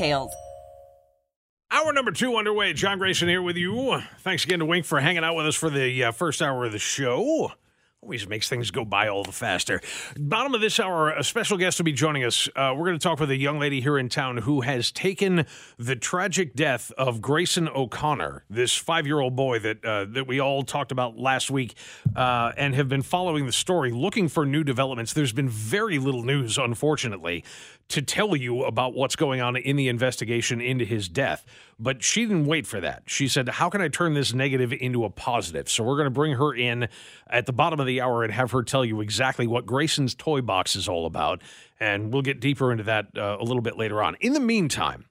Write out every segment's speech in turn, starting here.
details. Hour number two underway. John Grayson here with you. Thanks again to Wink for hanging out with us for the uh, first hour of the show. Always makes things go by all the faster. Bottom of this hour, a special guest will be joining us. Uh, we're going to talk with a young lady here in town who has taken the tragic death of Grayson O'Connor, this five-year-old boy that uh, that we all talked about last week, uh, and have been following the story, looking for new developments. There's been very little news, unfortunately, to tell you about what's going on in the investigation into his death. But she didn't wait for that. She said, How can I turn this negative into a positive? So we're going to bring her in at the bottom of the hour and have her tell you exactly what Grayson's Toy Box is all about. And we'll get deeper into that uh, a little bit later on. In the meantime,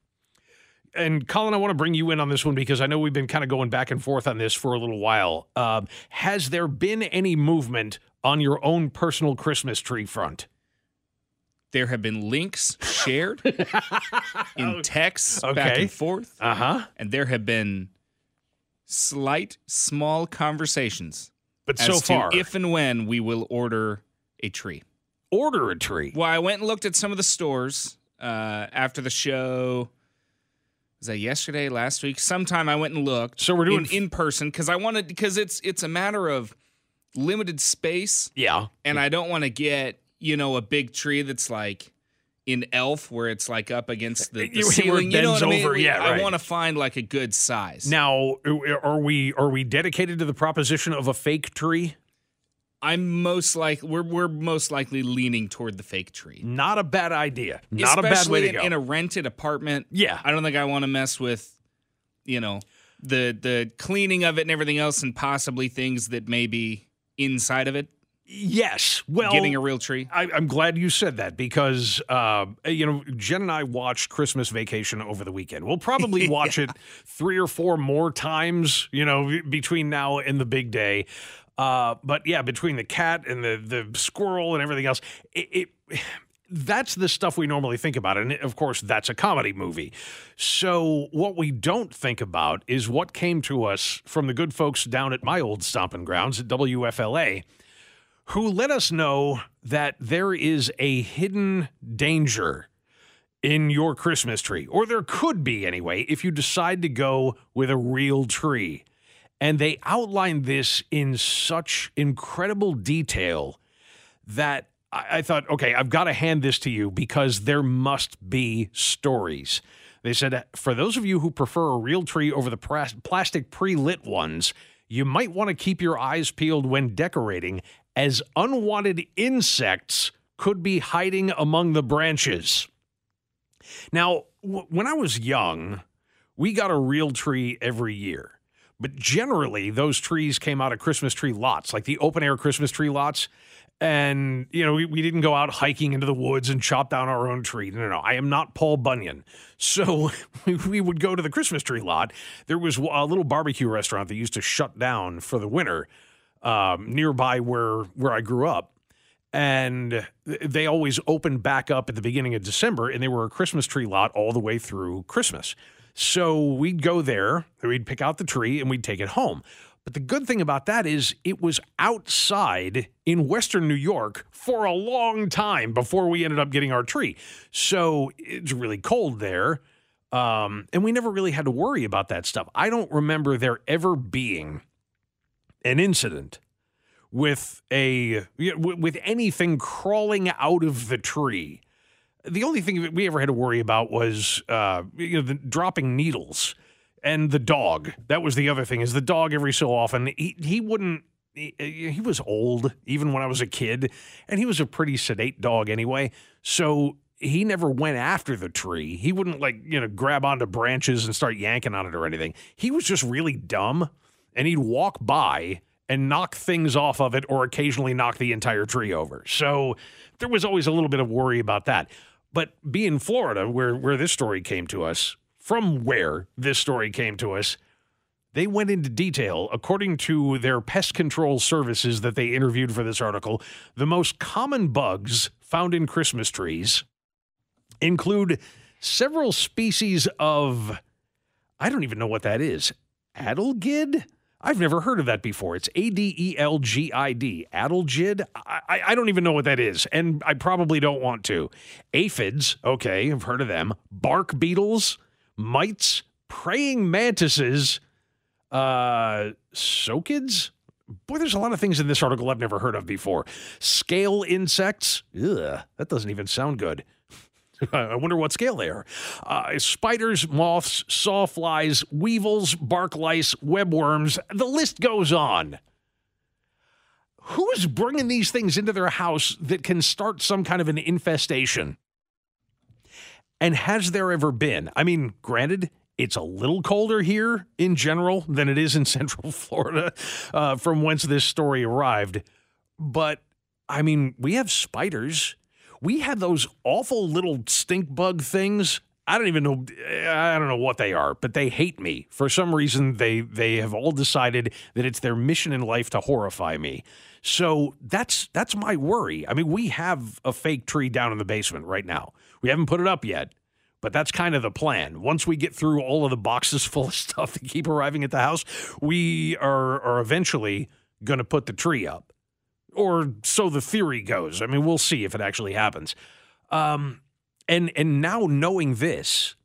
and Colin, I want to bring you in on this one because I know we've been kind of going back and forth on this for a little while. Uh, has there been any movement on your own personal Christmas tree front? There have been links shared in texts okay. back and forth. Uh huh. And there have been slight, small conversations. But so far, if and when we will order a tree. Order a tree. Well, I went and looked at some of the stores uh, after the show. Was that yesterday, last week? Sometime I went and looked. So we're doing in, in person because I wanted because it's it's a matter of limited space. Yeah, and I don't want to get you know, a big tree that's like in Elf where it's like up against the, the ceiling. You know what I mean? Over. Yeah, I right. want to find like a good size. Now, are we are we dedicated to the proposition of a fake tree? I'm most like we're we're most likely leaning toward the fake tree. Not a bad idea. Not Especially a bad way to go. In a rented apartment. Yeah. I don't think I want to mess with, you know, the the cleaning of it and everything else and possibly things that may be inside of it. Yes. Well, getting a real tree. I, am glad you said that because, uh, you know, Jen and I watched Christmas Vacation over the weekend. We'll probably watch yeah. it three or four more times, you know, between now and the big day. Uh, but yeah, between the cat and the the squirrel and everything else, it, it that's the stuff we normally think about. And of course, that's a comedy movie. So, what we don't think about is what came to us from the good folks down at my old stomping grounds at WFLA who let us know that there is a hidden danger in your Christmas tree, or there could be anyway, if you decide to go with a real tree. And they outlined this in such incredible detail that I, thought, okay, I've got to hand this to you because there must be stories. They said, for those of you who prefer a real tree over the plastic pre lit ones, you might want to keep your eyes peeled when decorating as unwanted insects could be hiding among the branches. Now, w- when I was young, we got a real tree every year. But generally, those trees came out of Christmas tree lots, like the open air Christmas tree lots. And, you know, we, we didn't go out hiking into the woods and chop down our own tree. No, no, no. I am not Paul Bunyan. So we would go to the Christmas tree lot. There was a little barbecue restaurant that used to shut down for the winter um, nearby where where I grew up, and they always opened back up at the beginning of December, and they were a Christmas tree lot all the way through Christmas. So we'd go there, we'd pick out the tree, and we'd take it home. But the good thing about that is it was outside in Western New York for a long time before we ended up getting our tree. So it's really cold there. Um, and we never really had to worry about that stuff. I don't remember there ever being an incident with a with anything crawling out of the tree the only thing that we ever had to worry about was uh, you know dropping needles and the dog. That was the other thing. Is the dog every so often he he wouldn't. He, he was old even when I was a kid, and he was a pretty sedate dog anyway. So he never went after the tree. He wouldn't like you know grab onto branches and start yanking on it or anything. He was just really dumb, and he'd walk by and knock things off of it or occasionally knock the entire tree over. So there was always a little bit of worry about that. But being Florida, where where this story came to us, from where this story came to us, they went into detail. According to their pest control services that they interviewed for this article, the most common bugs found in Christmas trees include several species of, I don't even know what that is, adelgid? I've never heard of that before. It's A D E L G I D. Adelgid? I, I don't even know what that is, and I probably don't want to. Aphids, okay, I've heard of them. Bark beetles, mites, praying mantises, uh, soakids? Boy, there's a lot of things in this article I've never heard of before. Scale insects? Ugh, that doesn't even sound good. I wonder what scale they are. Uh, spiders, moths, sawflies, weevils, bark lice, webworms. The list goes on. Who's bringing these things into their house that can start some kind of an infestation? And has there ever been? I mean, granted, it's a little colder here in general than it is in Central Florida, uh, from whence this story arrived. But I mean, we have spiders we had those awful little stink bug things. I don't even know I don't know what they are, but they hate me. For some reason they they have all decided that it's their mission in life to horrify me. So that's that's my worry. I mean, we have a fake tree down in the basement right now. We haven't put it up yet, but that's kind of the plan. Once we get through all of the boxes full of stuff that keep arriving at the house, we are are eventually going to put the tree up or so the theory goes. I mean, we'll see if it actually happens. Um, and and now knowing this,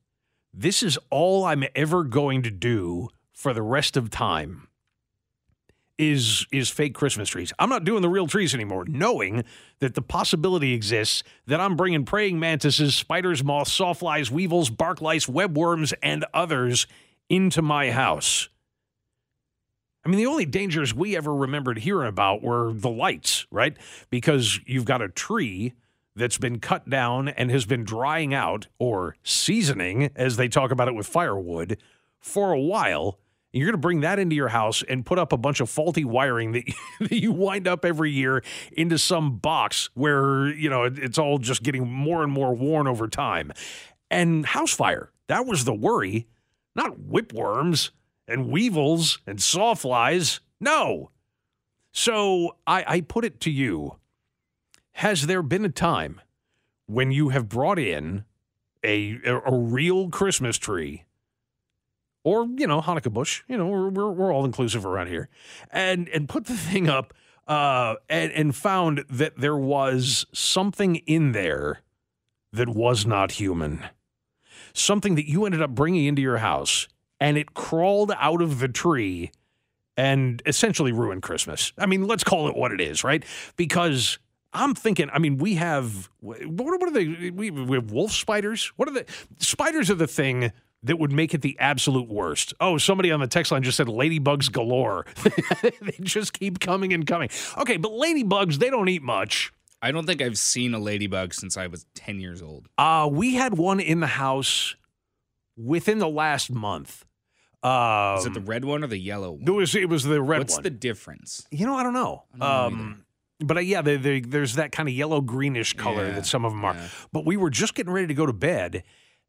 this is all I'm ever going to do for the rest of time. Is is fake Christmas trees? I'm not doing the real trees anymore, knowing that the possibility exists that I'm bringing praying mantises, spiders, moths, sawflies, weevils, bark lice, webworms, and others into my house. I mean, the only dangers we ever remembered hearing about were the lights, right? Because you've got a tree that's been cut down and has been drying out or seasoning, as they talk about it with firewood, for a while. And You're going to bring that into your house and put up a bunch of faulty wiring that, that you wind up every year into some box where, you know, it's all just getting more and more worn over time. And house fire, that was the worry, not whipworms and weevils and sawflies. No. So I, I put it to you Has there been a time when you have brought in a, a, a real Christmas tree? Or, you know, Hanukkah bush, you know, we're, we're, we're all inclusive around here, and, and put the thing up uh, and, and found that there was something in there that was not human. Something that you ended up bringing into your house and it crawled out of the tree and essentially ruined Christmas. I mean, let's call it what it is, right? Because I'm thinking, I mean, we have, what, are they? We, we have wolf spiders. What are the spiders are the thing that would make it the absolute worst. Oh, somebody on the text line just said ladybugs galore. they just keep coming and coming. Okay, but ladybugs, they don't eat much. I don't think I've seen a ladybug since I was 10 years old. Uh, we had one in the house within the last month. Um, Is it the red one or the yellow one? It was, it was the red one. What's one. the difference? You know, I don't know. I don't know um, but uh, yeah, they, they, there's that kind of yellow greenish color Yeah, that some of them are. yeah. But we were just getting ready to go to bed,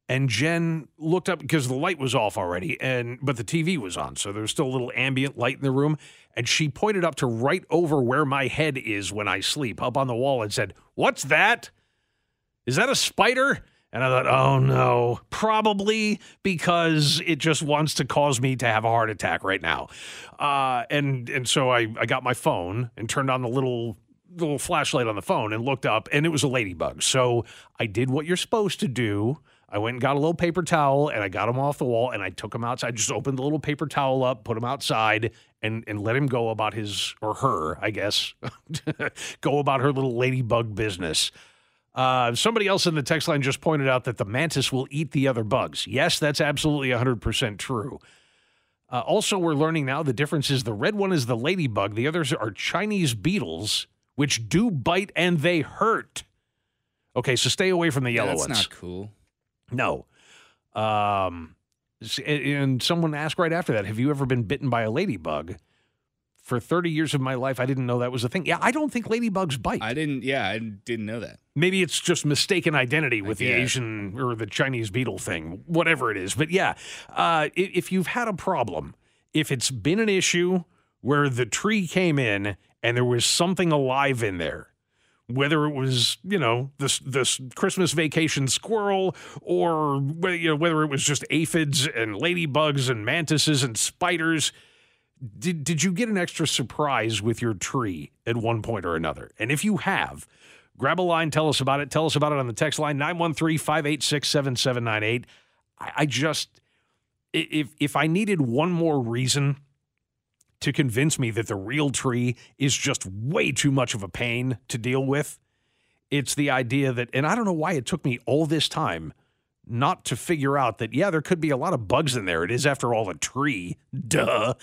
and Jen looked up because the light was off already, and but the TV was on, so there was still a little ambient light in the room. And she pointed up to right over where my head is when I sleep, up on the wall, and said, "What's that? Is that a spider?" And I thought, oh no, probably because it just wants to cause me to have a heart attack right now. Uh, and and so I, I got my phone and turned on the little little flashlight on the phone and looked up, and it was a ladybug. So I did what you're supposed to do. I went and got a little paper towel and I got him off the wall and I took him outside. I just opened the little paper towel up, put him outside, and and let him go about his or her, I guess, go about her little ladybug business. Uh, somebody else in the text line just pointed out that the mantis will eat the other bugs. Yes, that's absolutely 100% true. Uh, also, we're learning now the difference is the red one is the ladybug, the others are Chinese beetles, which do bite and they hurt. Okay, so stay away from the yellow That's ones. not cool. No. Um, and someone asked right after that, have you ever been bitten by a ladybug? For 30 years of my life, I didn't know that was a thing. Yeah, I don't think ladybugs bite. I didn't. Yeah, I didn't know that. Maybe it's just mistaken identity with the. Asian or the Chinese beetle thing, whatever it is. But yeah, uh, if you've had a problem, if it's been an issue where the tree came in and there was something alive in there, whether it was you know this this Christmas vacation squirrel or you know whether it was just aphids and ladybugs and mantises and spiders. Did did you get an extra surprise with your tree at one point or another? And if you have, grab a line, tell us about it. Tell us about it on the text line 913-586-7798. I, I just if if I needed one more reason to convince me that the real tree is just way too much of a pain to deal with, it's the idea that and I don't know why it took me all this time not to figure out that yeah there could be a lot of bugs in there it is after all a tree duh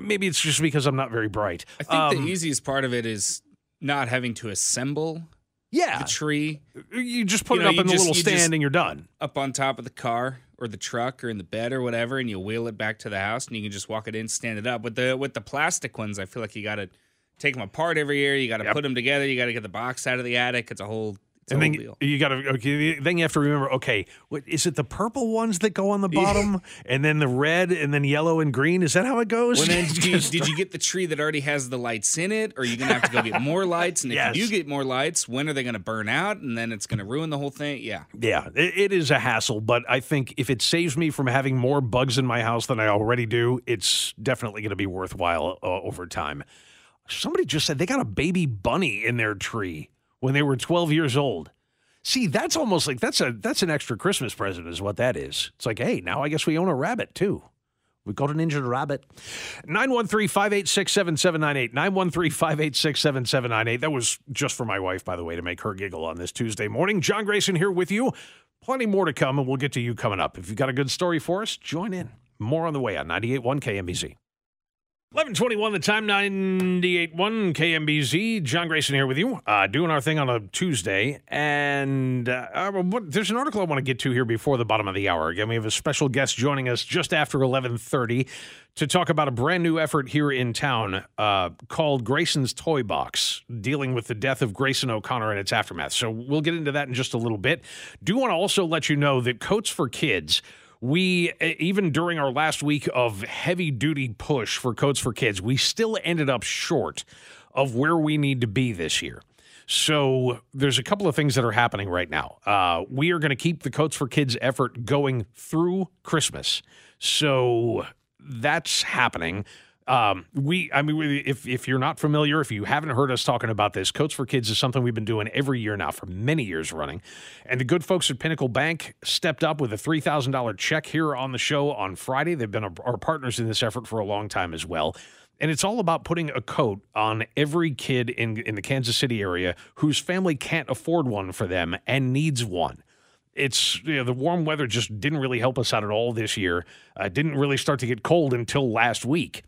maybe it's just because i'm not very bright I think Um, the easiest part of it is not having to assemble yeah the tree you just put You it know, up you in the little stand just- and you're done up on top of the car or the truck or in the bed or whatever, and you wheel it back to the house, and you can just walk it in, stand it up. With the with the plastic ones, I feel like you got to take them apart every year. You got to Yep. put them together. You got to get the box out of the attic. It's a whole. It's and then deal. you got to okay, then you have to remember okay what is it the purple ones that go on the bottom and then the red and then yellow and green is that how it goes Well, then, did you, did you get the tree that already has the lights in it, or are you gonna have to go get more lights? And if Yes. you do get more lights, when are they gonna burn out? And then it's gonna ruin the whole thing. Yeah, Yeah, it, it is a hassle, but I think if it saves me from having more bugs in my house than I already do, it's definitely going to be worthwhile uh, over time. Somebody just said they got a baby bunny in their tree when they were 12 years old. See, that's almost like that's a that's an extra Christmas present is what that is. It's like, hey, now I guess we own a rabbit too. We got an injured rabbit. 913-586-7798. 913-586-7798. That was just for my wife, by the way, to make her giggle on this Tuesday morning. John Grayson here with you. Plenty more to come, and we'll get to you coming up. If you've got a good story for us, join in. More on the way on 98.1 KMBZ. 1121 the time 981 KMBZ John Grayson here with you. Uh, doing our thing on a Tuesday and uh, uh, what, there's an article I want to get to here before the bottom of the hour. Again we have a special guest joining us just after 1130 to talk about a brand new effort here in town uh, called Grayson's Toy Box dealing with the death of Grayson O'Connor and its aftermath. So we'll get into that in just a little bit. Do want to also let you know that Coats for Kids we even during our last week of heavy duty push for coats for kids we still ended up short of where we need to be this year. So there's a couple of things that are happening right now. Uh, we are going to keep the coats for kids effort going through christmas. So that's happening um, we, I mean, if if you're not familiar, if you haven't heard us talking about this, Coats for Kids is something we've been doing every year now for many years running. And the good folks at Pinnacle Bank stepped up with a three thousand dollar check here on the show on Friday. They've been our, our partners in this effort for a long time as well. And it's all about putting a coat on every kid in in the Kansas City area whose family can't afford one for them and needs one it's you know, the warm weather just didn't really help us out at all this year. Uh, didn't really start to get cold until last week.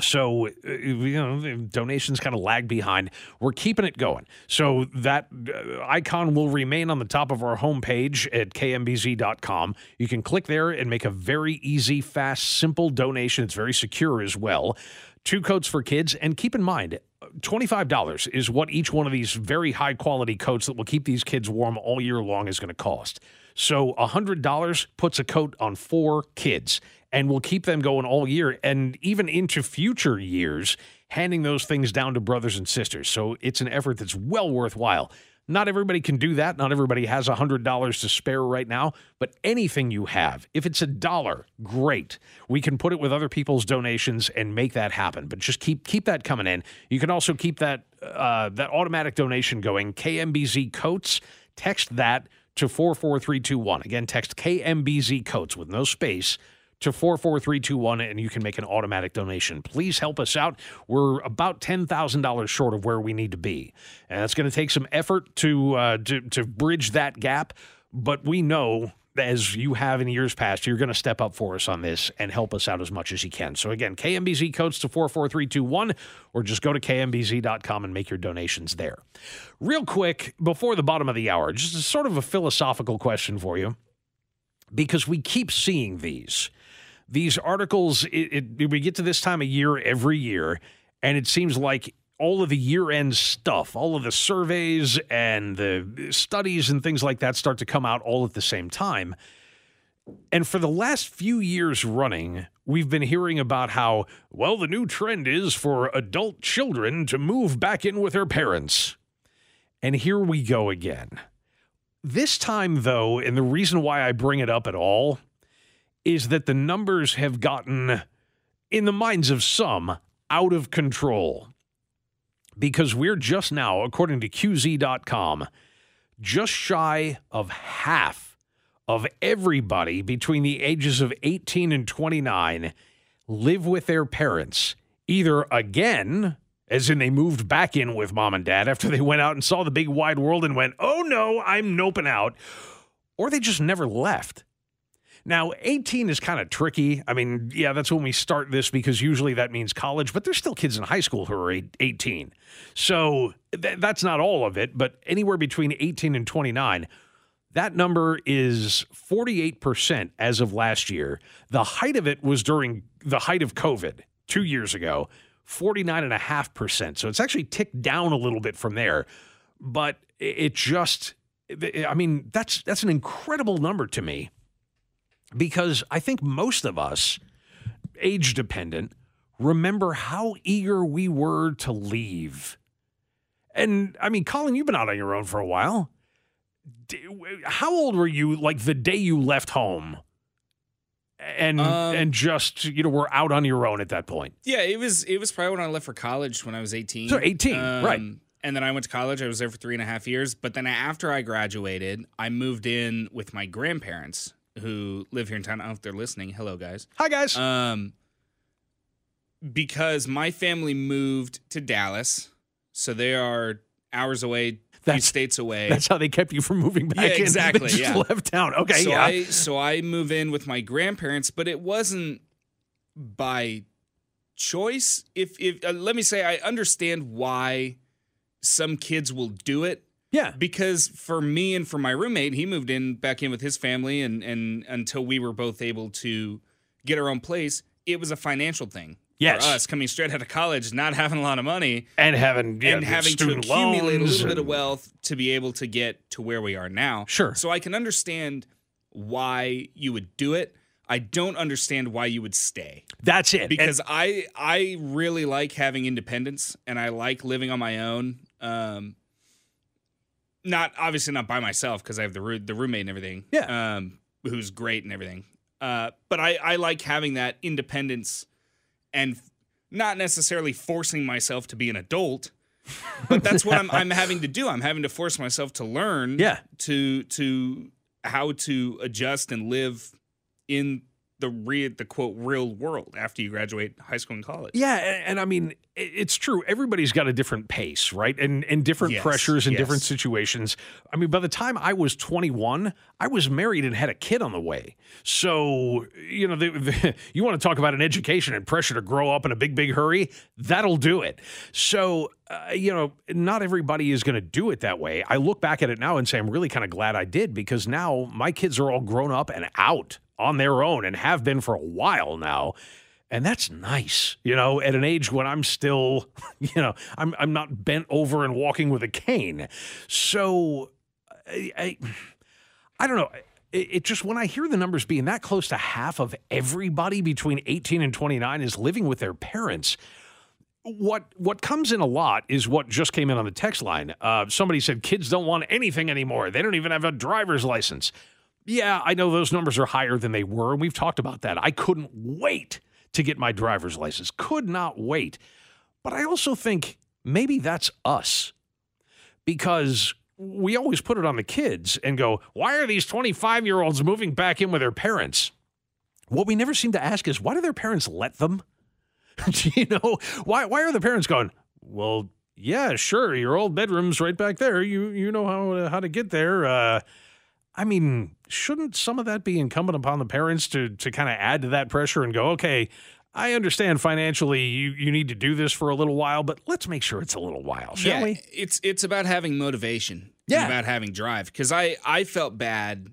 So, uh, you know, donations kind of lag behind. We're keeping it going. So, that uh, icon will remain on the top of our homepage at kmbz.com. You can click there and make a very easy, fast, simple donation. It's very secure as well. To coats for kids. And keep in mind, $25 is what each one of these very high quality coats that will keep these kids warm all year long is going to cost. So $100 puts a coat on four kids and will keep them going all year and even into future years, handing those things down to brothers and sisters. So it's an effort that's well worthwhile. Not everybody can do that. Not everybody has $100 to spare right now, but anything you have, if it's a dollar, great. We can put it with other people's donations and make that happen. But just keep keep that coming in. You can also keep that uh, that automatic donation going. KMBZ Coats, text that to 44321. Again, text KMBZ Coats with no space to 44321 and you can make an automatic donation. Please help us out. We're about $10,000 short of where we need to be. And it's going to take some effort to, uh, to, to bridge that gap, but we know as you have in years past, you're going to step up for us on this and help us out as much as you can. So again, KMBZ codes to 44321 or just go to kmbz.com and make your donations there. Real quick, before the bottom of the hour, just sort of a philosophical question for you because we keep seeing these these articles it, it, we get to this time of year every year and it seems like all of the year end stuff, all of the surveys and the studies and things like that start to come out all at the same time. And for the last few years running, we've been hearing about how, well, the new trend is for adult children to move back in with their parents. And here we go again. This time, though, and the reason why I bring it up at all is that the numbers have gotten, in the minds of some, out of control. Because we're just now, according to QZ.com, just shy of half of everybody between the ages of 18 and 29 live with their parents, either again, as in they moved back in with mom and dad after they went out and saw the big wide world and went, oh no, I'm noping out, or they just never left. Now, 18 is kind of tricky. I mean, yeah, that's when we start this because usually that means college, but there's still kids in high school who are 18. So th- that's not all of it, but anywhere between 18 and 29. That number is 48% as of last year. The height of it was during the height of COVID two years ago, 49.5%. So it's actually ticked down a little bit from there. But it just, I mean, that's that's an incredible number to me because I think most of us, age dependent, remember how eager we were to leave. And I mean, Colin, you've been out on your own for a while. How old were you like the day you left home? And um, and just you know were out on your own at that point. Yeah, it was it was probably when I left for college when I was eighteen. So eighteen, um, right? And then I went to college. I was there for three and a half years. But then after I graduated, I moved in with my grandparents who live here in town. I don't know if they're listening. Hello, guys. Hi, guys. Um, because my family moved to Dallas, so they are hours away, that's, states away. That's how they kept you from moving back yeah, in. Exactly. They yeah. left town. Okay. So yeah. I so I move in with my grandparents, but it wasn't by choice. If if uh, let me say, I understand why some kids will do it yeah. Because for me and for my roommate, he moved in back in with his family and and until we were both able to get our own place, it was a financial thing. Yes. For us coming straight out of college, not having a lot of money and having yeah, and having to accumulate a little bit of wealth to be able to get to where we are now. Sure. So I can understand why you would do it. I don't understand why you would stay. That's it. Because and- I I really like having independence and I like living on my own. Um, not obviously not by myself because I have the the roommate and everything. Yeah. Um, who's great and everything. Uh, but I I like having that independence and not necessarily forcing myself to be an adult. But that's what I'm I'm having to do. I'm having to force myself to learn. Yeah. To to how to adjust and live in the real the quote real world after you graduate high school and college. Yeah, and, and I mean it's true. Everybody's got a different pace, right? And and different yes, pressures and yes. different situations. I mean, by the time I was 21, I was married and had a kid on the way. So you know, the, the, you want to talk about an education and pressure to grow up in a big, big hurry? That'll do it. So uh, you know, not everybody is going to do it that way. I look back at it now and say I'm really kind of glad I did because now my kids are all grown up and out on their own and have been for a while now. And that's nice, you know, at an age when I'm still, you know, I'm, I'm not bent over and walking with a cane. So I, I, I don't know. It, it just, when I hear the numbers being that close to half of everybody between 18 and 29 is living with their parents, what what comes in a lot is what just came in on the text line. Uh, somebody said kids don't want anything anymore. They don't even have a driver's license. Yeah, I know those numbers are higher than they were, and we've talked about that. I couldn't wait to get my driver's license. Could not wait. But I also think maybe that's us because we always put it on the kids and go, why are these 25 year olds moving back in with their parents? what we never seem to ask is why do their parents let them? you know, why why are the parents going, well, yeah, sure, your old bedroom's right back there. You you know how how to get there. Uh, I mean, shouldn't some of that be incumbent upon the parents to to kind of add to that pressure and go, okay, I understand financially you, you need to do this for a little while, but let's make sure it's a little while, shall yeah, we? It's it's about having motivation. Yeah. about having drive. Because I I felt bad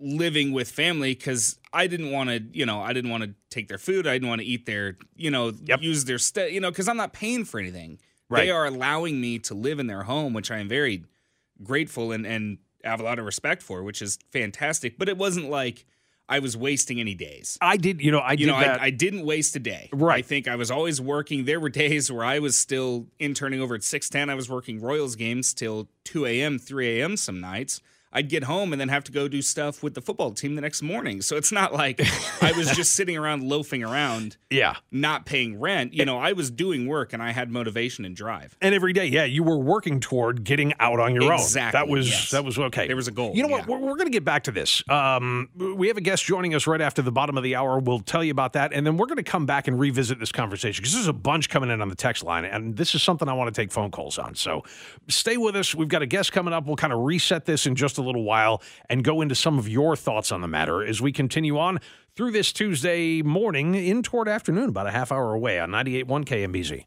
living with family because I didn't want to, you know, I didn't want to take their food. I didn't want to eat their, you know, Yep. use their stuff, you know, because I'm not paying for anything. Right. They are allowing me to live in their home, which I am very grateful and and have a lot of respect for, which is fantastic. But it wasn't like I was wasting any days. I did, you know, I You know. I, I didn't waste a day. Right. I think I was always working. There were days where I was still interning over at 610. I was working Royals games till 2 a.m., 3 a.m. some nights. I'd get home and then have to go do stuff with the football team the next morning. So it's not like I was just sitting around loafing around, yeah. not paying rent. You know, I was doing work and I had motivation and drive. And every day, yeah, you were working toward getting out on your Exactly, own. That was yes. that was okay. There was a goal, You know what? yeah. We're, we're going to get back to this. Um, we have a guest joining us right after the bottom of the hour. We'll tell you about that, and then we're going to come back and revisit this conversation because there's a bunch coming in on the text line, and this is something I want to take phone calls on. So stay with us. We've got a guest coming up. We'll kind of reset this in just a little while and go into some of your thoughts on the matter as we continue on through this Tuesday morning in toward afternoon, about a half hour away on 98.1 KMBZ.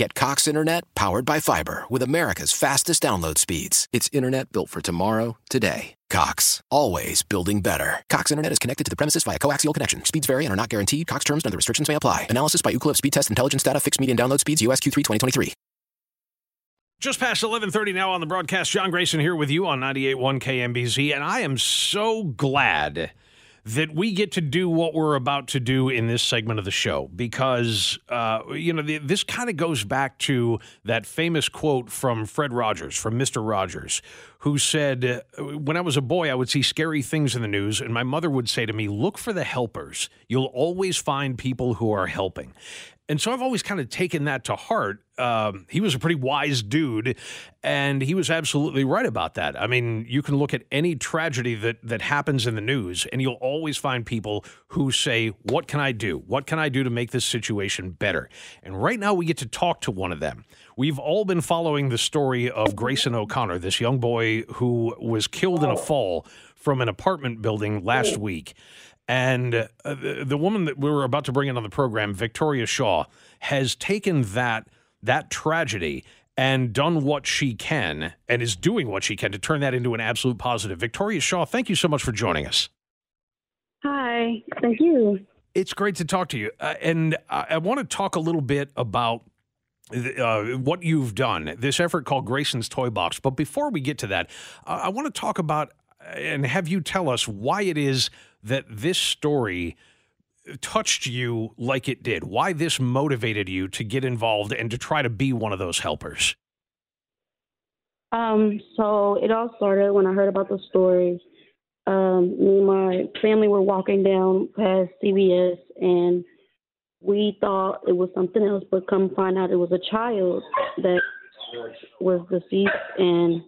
Get Cox Internet powered by fiber with America's fastest download speeds. It's internet built for tomorrow, today. Cox, always building better. Cox Internet is connected to the premises via coaxial connection. Speeds vary and are not guaranteed. Cox terms and other restrictions may apply. Analysis by Ookla Speed Test Intelligence Data. Fixed median download speeds. US Q3 2023. Just past 11:30 now on the broadcast. John Grayson here with you on 98.1 KMBZ, and I am so glad that we get to do what we're about to do in this segment of the show because uh, you know the, this kind of goes back to that famous quote from Fred Rogers, from Mister Rogers, who said, uh, "When I was a boy, I would see scary things in the news, and my mother would say to me, look for the helpers. You'll always find people who are helping." And so I've always kind of taken that to heart. Um, he was a pretty wise dude, and he was absolutely right about that. I mean, you can look at any tragedy that that happens in the news, and you'll always find people who say, "What can I do? What can I do to make this situation better?" And right now, we get to talk to one of them. We've all been following the story of Grayson O'Connor, this young boy who was killed in a fall from an apartment building last week. And uh, the, the woman that we were about to bring in on the program, Victoria Shaw, has taken that that tragedy and done what she can and is doing what she can to turn that into an absolute positive. Victoria Shaw, thank you so much for joining us. Hi, thank you. It's great to talk to you. Uh, and I, I want to talk a little bit about uh, what you've done, this effort called Grayson's Toy Box. But before we get to that, uh, I want to talk about and have you tell us why it is that this story touched you like it did, why this motivated you to get involved and to try to be one of those helpers. Um, so it all started when I heard about the story. Um, me and my family were walking down past CVS and we thought it was something else, but come find out it was a child that was deceased and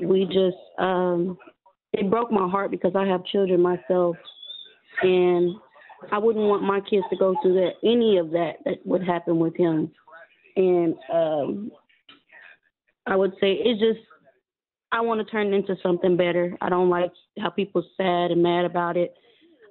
we just um it broke my heart because I have children myself and I wouldn't want my kids to go through that any of that that would happen with him. And um I would say it's just I want to turn into something better. I don't like how people sad and mad about it.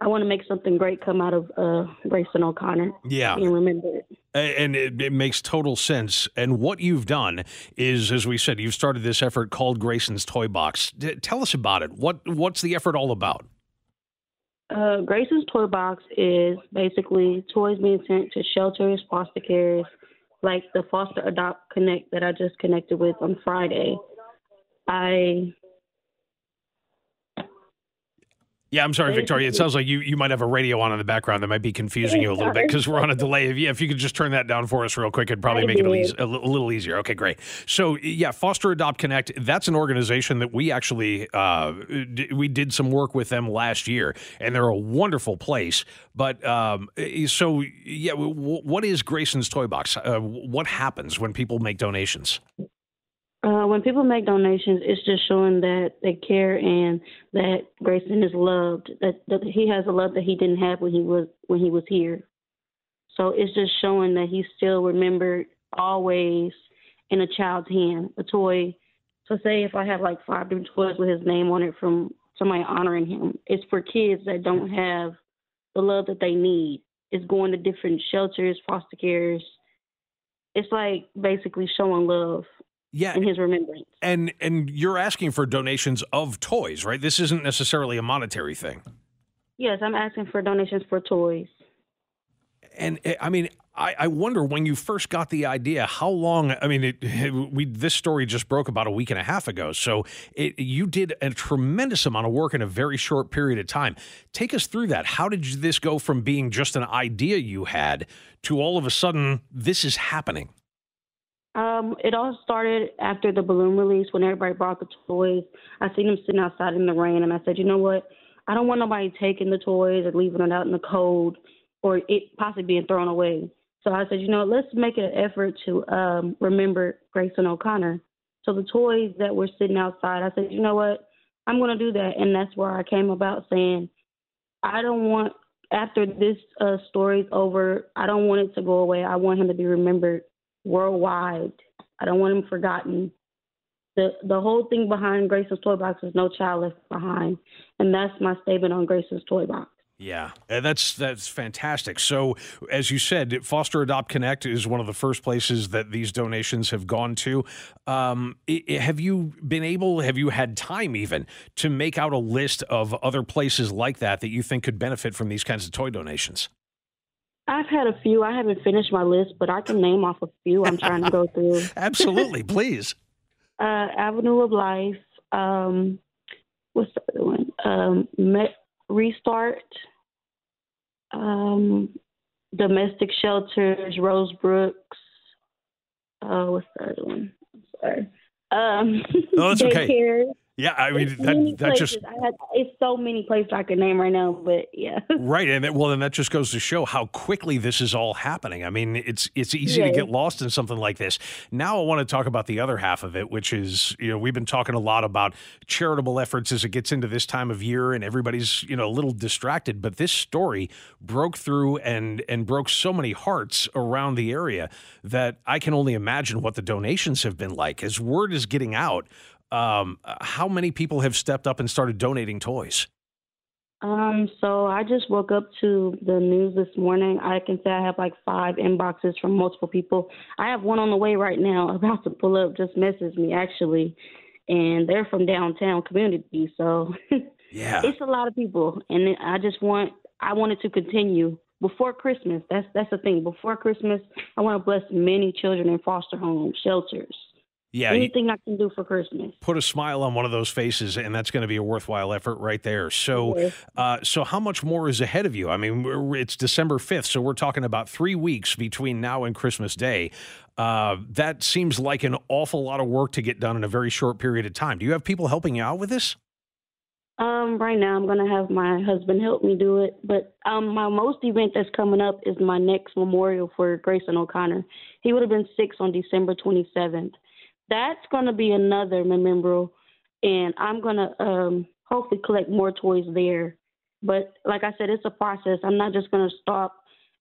I want to make something great come out of uh, Grayson O'Connor. Yeah. And remember it. And it, it, makes total sense. And what you've done is, as we said, you've started this effort called Grayson's Toy Box. D- tell us about it. What What's the effort all about? Uh, Grayson's Toy Box is basically toys being sent to shelters, foster cares, like the Foster Adopt Connect that I just connected with on Friday. I yeah, I'm sorry, Victoria. It sounds like you, you might have a radio on in the background that might be confusing you a little bit because we're on a delay. If, yeah, if you could just turn that down for us real quick, it'd probably make it a little, a little easier. Okay, great. So, yeah, Foster Adopt Connect, that's an organization that we actually uh, we did some work with them last year, and they're a wonderful place. But um, so, yeah, what is Grayson's Toy Box? Uh, what happens when people make donations? Uh, when people make donations, it's just showing that they care and that Grayson is loved. That, that he has a love that he didn't have when he was when he was here. So it's just showing that he's still remembered always in a child's hand. A toy. So say if I have like five different toys with his name on it from somebody honoring him, it's for kids that don't have the love that they need. It's going to different shelters, foster cares. It's like basically showing love yeah, in his remembrance. And and you're asking for donations of toys, right? This isn't necessarily a monetary thing. Yes, I'm asking for donations for toys. And eh, I mean, I, I wonder when you first got the idea, how long? I mean, it, we this story just broke about a week and a half ago, so it, you did a tremendous amount of work in a very short period of time. Take us through that. How did this go from being just an idea you had to all of a sudden this is happening? Um, it all started after the balloon release when everybody brought the toys. I seen them sitting outside in the rain, and I said, you know what? I don't want nobody taking the toys or leaving it out in the cold or it possibly being thrown away. So I said, you know, let's make an effort to um, remember Grayson O'Connor. So the toys that were sitting outside, I said, you know what? I'm going to do that. And that's where I came about saying, I don't want, after this uh, story's over, I don't want it to go away. I want him to be remembered worldwide. I don't want him forgotten. The the whole thing behind Grace's Toy Box is no child left behind, and that's my statement on Grace's Toy Box. Yeah, that's that's fantastic. So, as you said, Foster Adopt Connect is one of the first places that these donations have gone to. Um, have you been able, have you had time even to make out a list of other places like that that you think could benefit from these kinds of toy donations? I've had a few. I haven't finished my list, but I can name off a few I'm trying to go through. Absolutely, please. Uh, Avenue of Life. Um, what's the other one? Um, Met, Restart. Um, domestic Shelters, Rose Brooks. Uh, what's the other one? I'm sorry. Um, no, that's okay. Yeah, I mean that that just had, it's so many places I can name right now, but yeah. right, and it, well, then that just goes to show how quickly this is all happening. I mean, it's it's easy yeah. to get lost in something like this. Now, I want to talk about the other half of it, which is you know we've been talking a lot about charitable efforts as it gets into this time of year, and everybody's you know a little distracted. But this story broke through and and broke so many hearts around the area that I can only imagine what the donations have been like as word is getting out um, how many people have stepped up and started donating toys? Um, so I just woke up to the news this morning. I can say I have like five inboxes from multiple people. I have one on the way right now, about to pull up, just messaged me actually, and they're from downtown community. So yeah, it's a lot of people, and I just want I want it to continue before Christmas. That's that's the thing. Before Christmas, I want to bless many children in foster homes, shelters, yeah, anything I can do for Christmas. Put a smile on one of those faces, and that's going to be a worthwhile effort right there. So, uh, so how much more is ahead of you? I mean, it's December fifth, so we're talking about three weeks between now and Christmas Day. Uh, that seems like an awful lot of work to get done in a very short period of time. Do you have people helping you out with this? Um, right now, I'm gonna have my husband help me do it. But um, my most event that's coming up is my next memorial for Grayson O'Connor. He would have been six on December 27th that's going to be another memorial, and I'm going to um, hopefully collect more toys there. But like I said, it's a process. I'm not just going to stop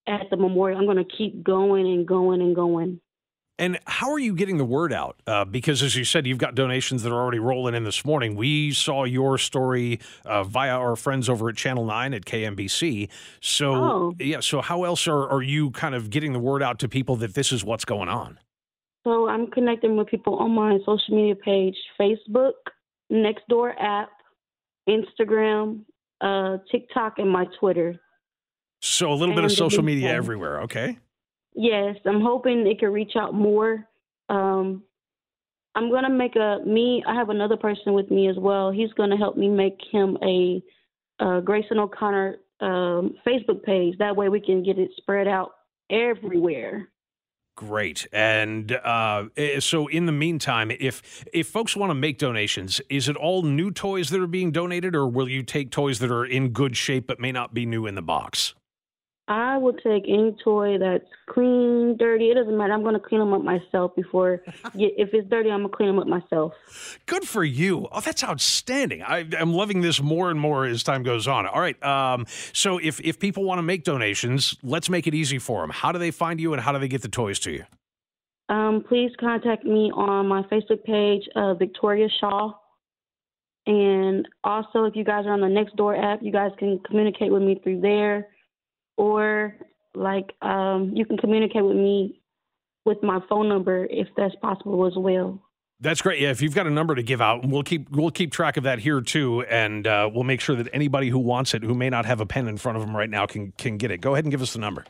at the memorial. I'm going to keep going and going and going. And how are you getting the word out? Uh, because as you said, you've got donations that are already rolling in this morning. We saw your story uh, via our friends over at Channel 9 at KMBC. So, Oh. yeah, so how else are, are you kind of getting the word out to people that this is what's going on? So I'm connecting with people on my social media page, Facebook, Nextdoor app, Instagram, uh, TikTok, and my Twitter. So, a little bit of social media thing. everywhere, okay? Yes, I'm hoping it can reach out more. Um, I'm gonna make a me. I have another person with me as well. He's gonna help me make him a, uh Grayson O'Connor um, Facebook page. That way we can get it spread out everywhere. Great. And uh, eh, so, in the meantime, if if folks want to make donations, is it all new toys that are being donated, or will you take toys that are in good shape but may not be new in the box? I will take any toy that's clean, dirty. It doesn't matter. I'm gonna clean them up myself before. if it's dirty, I'm gonna clean them up myself. Good for you. Oh, that's outstanding. I, I'm loving this more and more as time goes on. All right. Um, so, if if people want to make donations, let's make it easy for them. How do they find you, and how do they get the toys to you? Um, please contact me on my Facebook page, uh, Victoria Shaw. And also, if you guys are on the Nextdoor app, you guys can communicate with me through there, or like um, you can communicate with me with my phone number if that's possible as well. That's great. Yeah, if you've got a number to give out, we'll keep we'll keep track of that here too, and uh, we'll make sure that anybody who wants it, who may not have a pen in front of them right now, can can get it. Go ahead and give us the number.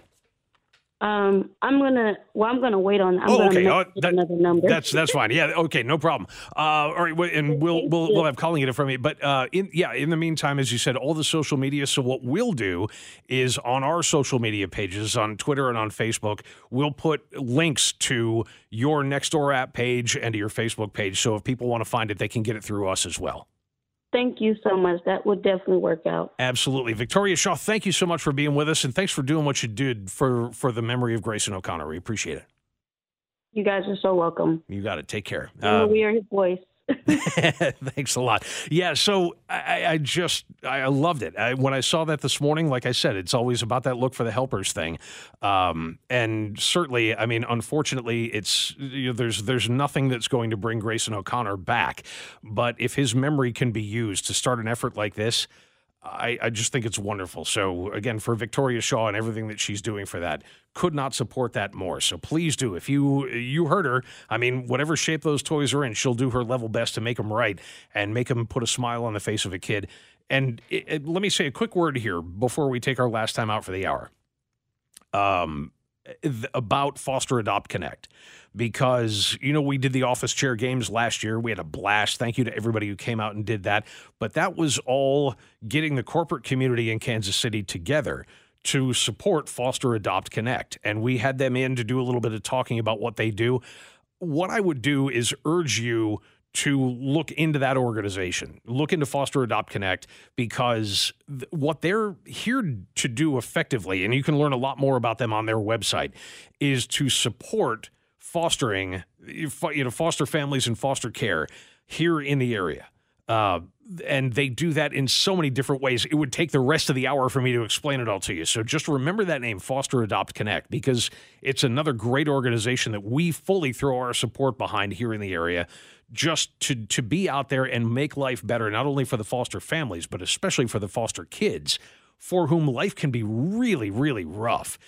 Um, I'm gonna. Well, I'm gonna wait on. I'm Oh, okay. Oh, that- another number. That's that's fine. Yeah. Okay. No problem. Uh, all right. And we'll we'll we'll have calling it from you. But uh, in yeah, in the meantime, as you said, all the social media. So what we'll do is on our social media pages on Twitter and on Facebook, we'll put links to your Nextdoor app page and to your Facebook page. So if people want to find it, they can get it through us as well. Thank you so much. That would definitely work out. Absolutely. Victoria Shaw, thank you so much for being with us and thanks for doing what you did for, for the memory of Grayson O'Connor. We appreciate it. You guys are so welcome. You got it. Take care. Uh, we are his voice. thanks a lot. Yeah, so I, I just I loved it. I, when I saw that this morning, like I said, it's always about that look for the helpers thing, um, and certainly, I mean, unfortunately, it's you know, there's there's nothing that's going to bring Grayson O'Connor back, but if his memory can be used to start an effort like this. I, I just think it's wonderful. So again, for Victoria Shaw and everything that she's doing for that, could not support that more. So please do. If you you heard her, I mean, whatever shape those toys are in, she'll do her level best to make them right and make them put a smile on the face of a kid. And it, it- let me say a quick word here before we take our last time out for the hour. Um, about Foster Adopt Connect. Because you know we did the office chair games last year. We had a blast. Thank you to everybody who came out and did that. But that was all getting the corporate community in Kansas City together to support Foster Adopt Connect. And we had them in to do a little bit of talking about what they do. What I would do is urge you to look into that organization, look into Foster Adopt Connect, because th- what they're here to do effectively, and you can learn a lot more about them on their website, is to support fostering, you know, foster families and foster care here in the area. Uh, and they do that in so many different ways. It would take the rest of the hour for me to explain it all to you. So just remember that name, Foster Adopt Connect, because it's another great organization that we fully throw our support behind here in the area just to to be out there and make life better not only for the foster families but especially for the foster kids for whom life can be really really rough.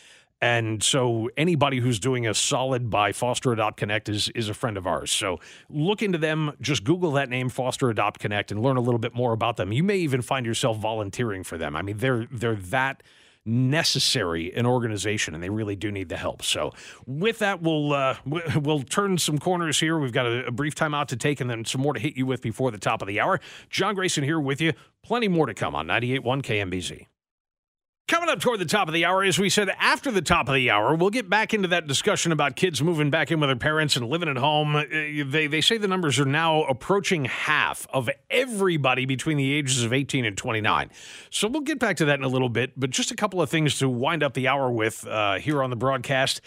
And so anybody who's doing a solid by Foster Adopt Connect is is a friend of ours. So look into them, just Google that name Foster Adopt Connect and learn a little bit more about them. You may even find yourself volunteering for them. I mean, they're they're that necessary an organization and they really do need the help. So with that we'll uh, we'll turn some corners here. We've got a, a brief time out to take and then some more to hit you with before the top of the hour. John Grayson here with you. Plenty more to come on 98.1 KMBZ. Coming up toward the top of the hour, as we said, after the top of the hour, we'll get back into that discussion about kids moving back in with their parents and living at home. Uh, They, they say the numbers are now approaching half of everybody between the ages of 18 and 29. So we'll get back to that in a little bit, but just a couple of things to wind up the hour with uh, here on the broadcast.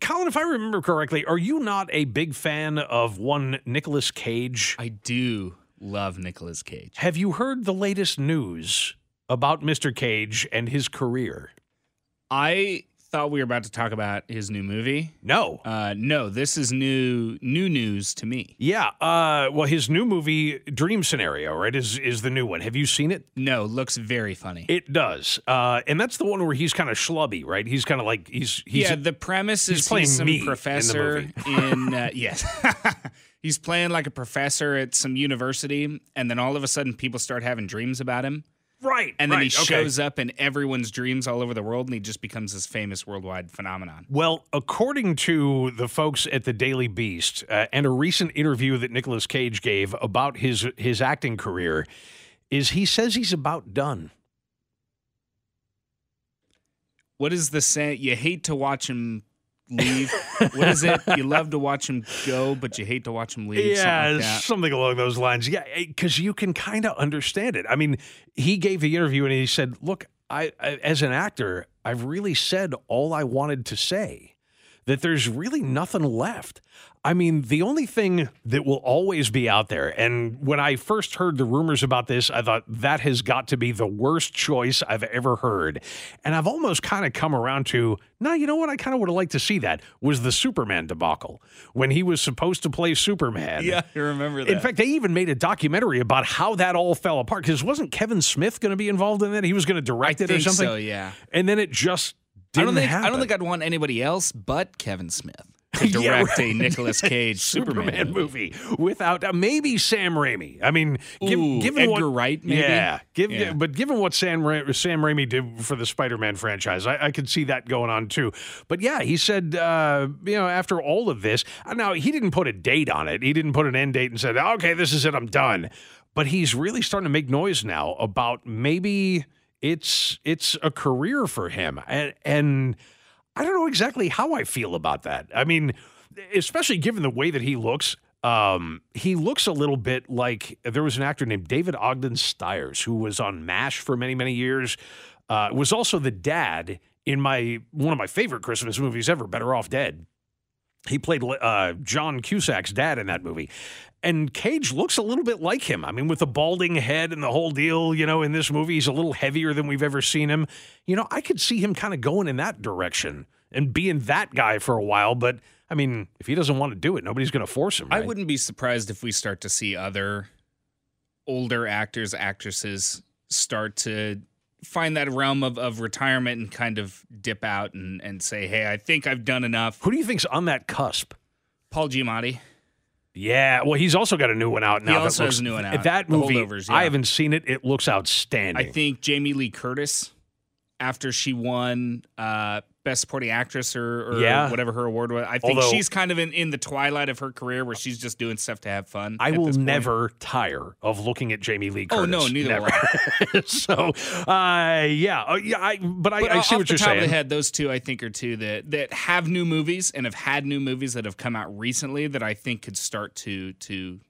Colin, if I remember correctly, are you not a big fan of one Nicolas Cage? I do love Nicolas Cage. Have you heard the latest news about Mr. Cage and his career? I thought we were about to talk about his new movie. No. Uh, no, this is new new news to me. Yeah. Uh, well, his new movie, Dream Scenario, right, is is the new one. Have you seen it? No, looks very funny. It does, uh, and that's the one where he's kind of schlubby, right? He's kind of like he's he's yeah, the premise he's is playing he's some in professor movie. in, uh, yes. he's playing like a professor at some university, and then all of a sudden people start having dreams about him. Right, And then he right, okay. shows up in everyone's dreams all over the world, and he just becomes this famous worldwide phenomenon. Well, according to the folks at the Daily Beast uh, and a recent interview that Nicolas Cage gave about his his acting career, is he says he's about done. What is the saying? You hate to watch him leave. what is it? You love to watch him go, but you hate to watch him leave. Yeah, something like something along those lines. Yeah, eh, because you can kind of understand it. I mean, he gave the interview and he said, "Look, I, I as an actor, I've really said all I wanted to say. That there's really nothing left." I mean, the only thing that will always be out there, and when I first heard the rumors about this, I thought that has got to be the worst choice I've ever heard. And I've almost kind of come around to, no, you know what? I kind of would have liked to see that was the Superman debacle when he was supposed to play Superman. Yeah, I remember that. In fact, they even made a documentary about how that all fell apart because wasn't Kevin Smith going to be involved in that? He was going to I direct it or something. so. Yeah. And then it just didn't don't think happen. I don't think I'd want anybody else but Kevin Smith to Yeah, direct a right. Nicolas Cage Superman, Superman movie without uh, maybe Sam Raimi. I mean, give, Ooh, given Edgar what, Wright, maybe? Yeah, give, Yeah. but given what Sam Ra- Sam Raimi did for the Spider-Man franchise, I, I could see that going on too. But yeah, he said, uh, you know, after all of this, uh, now he didn't put a date on it. He didn't put an end date and said, okay, this is it, I'm done. But he's really starting to make noise now about maybe it's it's a career for him, and and. I don't know exactly how I feel about that. I mean, especially given the way that he looks. Um, he looks a little bit like there was an actor named David Ogden Stiers who was on MASH for many, many years. Uh, was also the dad in my one of my favorite Christmas movies ever, Better Off Dead. He played uh, John Cusack's dad in that movie. And Cage looks a little bit like him. I mean, with the balding head and the whole deal, you know, in this movie, he's a little heavier than we've ever seen him. You know, I could see him kind of going in that direction and being that guy for a while. But I mean, if he doesn't want to do it, nobody's going to force him. I wouldn't be surprised if we start to see other older actors, actresses start to find that realm of, of retirement and kind of dip out and, and say, hey, I think I've done enough. Who do you think's on that cusp? Paul Giamatti. Yeah, well, he's also got a new one out now. that also looks- has a new one out, That movie, Holdovers, I haven't seen it. It looks outstanding. I think Jamie Lee Curtis, after she won uh, Best Supporting Actress or, or Yeah. whatever her award was, I think Although- she's kind of in, in the twilight of her career where she's just doing stuff to have fun. I will never tire of looking at Jamie Lee Curtis. Oh, no, neither never. will so, uh, yeah, uh, yeah. I, but I, But I see what you're saying. Head, those two I think are two that that have new movies and have had new movies that have come out recently that I think could start to to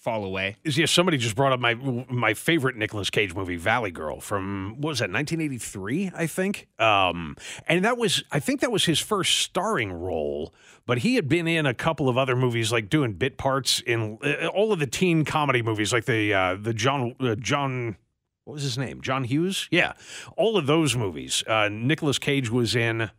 fall away. Yeah, somebody just brought up my my favorite Nicolas Cage movie, Valley Girl, from what was that, 1983, I think. Um, and that was, I think that was his first starring role. But he had been in a couple of other movies, like doing bit parts in uh, all of the teen comedy movies, like the uh, the John uh, John. What was his name? John Hughes? Yeah. All of those movies. Uh, Nicolas Cage was in.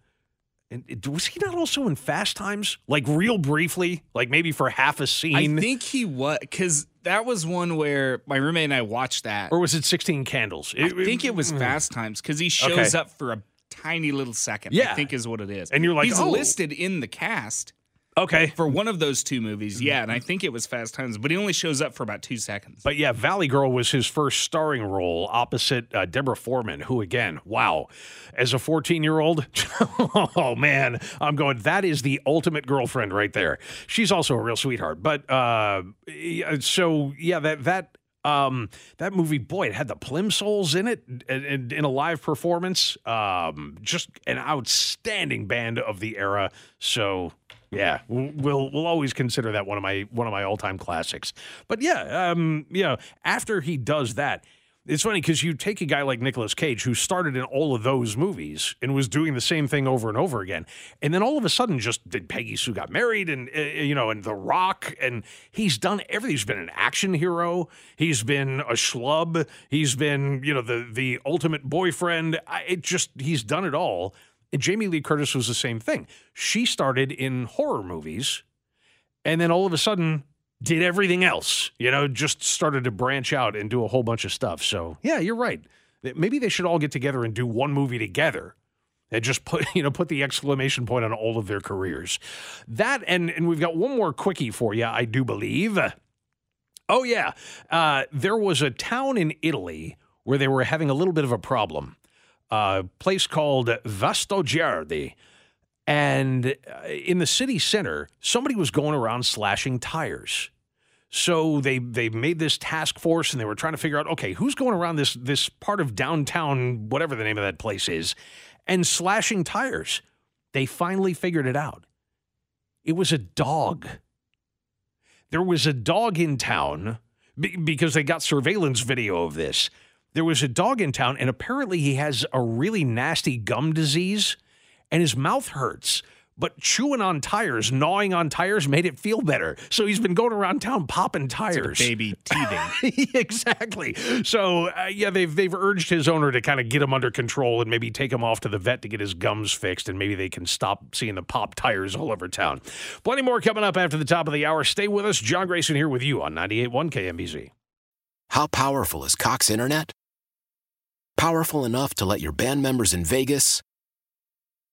And was he not also in Fast Times? Like real briefly, like maybe for half a scene? I think he was because that was one where my roommate and I watched that. or was it 16 Candles? I think it was hmm. Fast Times because he shows Okay. up for a tiny little second. Yeah. I think is what it is. And you're like, he's oh. listed in the cast Okay. for one of those two movies. Mm-hmm. Yeah, and I think it was Fast Times, but he only shows up for about two seconds. But yeah, Valley Girl was his first starring role opposite uh, Deborah Foreman, who, again, wow, as a 14 year old, oh man, I'm going, that is the ultimate girlfriend right there. She's also a real sweetheart. But uh, so, yeah, that, that, um, that movie, boy, it had the Plimsouls in it in, in, a live performance. Um, just an outstanding band of the era. So yeah, we'll we'll always consider that one of my one of my all time classics. But yeah, um, you know, after he does that, It's funny because you take a guy like Nicolas Cage who started in all of those movies and was doing the same thing over and over again, and then all of a sudden just did Peggy Sue got married and uh, you know and The Rock and he's done everything. He's been an action hero. He's been a schlub. He's been you know the the ultimate boyfriend. I, it just he's done it all. And Jamie Lee Curtis was the same thing. She started in horror movies, and then all of a sudden did everything else. You know, just started to branch out and do a whole bunch of stuff. So yeah, you're right. Maybe they should all get together and do one movie together. And just put you know put the exclamation point on all of their careers. That and and we've got one more quickie for you. I do believe. Oh yeah, uh, there was a town in Italy where they were having a little bit of a problem. A place called Vastogirardi. And uh, in the city center, somebody was going around slashing tires. So they they made this task force and they were trying to figure out, okay, who's going around this this part of downtown, whatever the name of that place is, and slashing tires. They finally figured it out. It was a dog. There was a dog in town because they got surveillance video of this. There was a dog in town, and apparently he has a really nasty gum disease and his mouth hurts. But chewing on tires, gnawing on tires made it feel better. So he's been going around town popping tires. Like baby teething. exactly. So uh, yeah, they've they've urged his owner to kind of get him under control and maybe take him off to the vet to get his gums fixed, and maybe they can stop seeing the pop tires all over town. Plenty more coming up after the top of the hour. Stay with us. John Grayson here with you on 98.1 KMBZ. How powerful is Cox Internet? Powerful enough to let your band members in Vegas,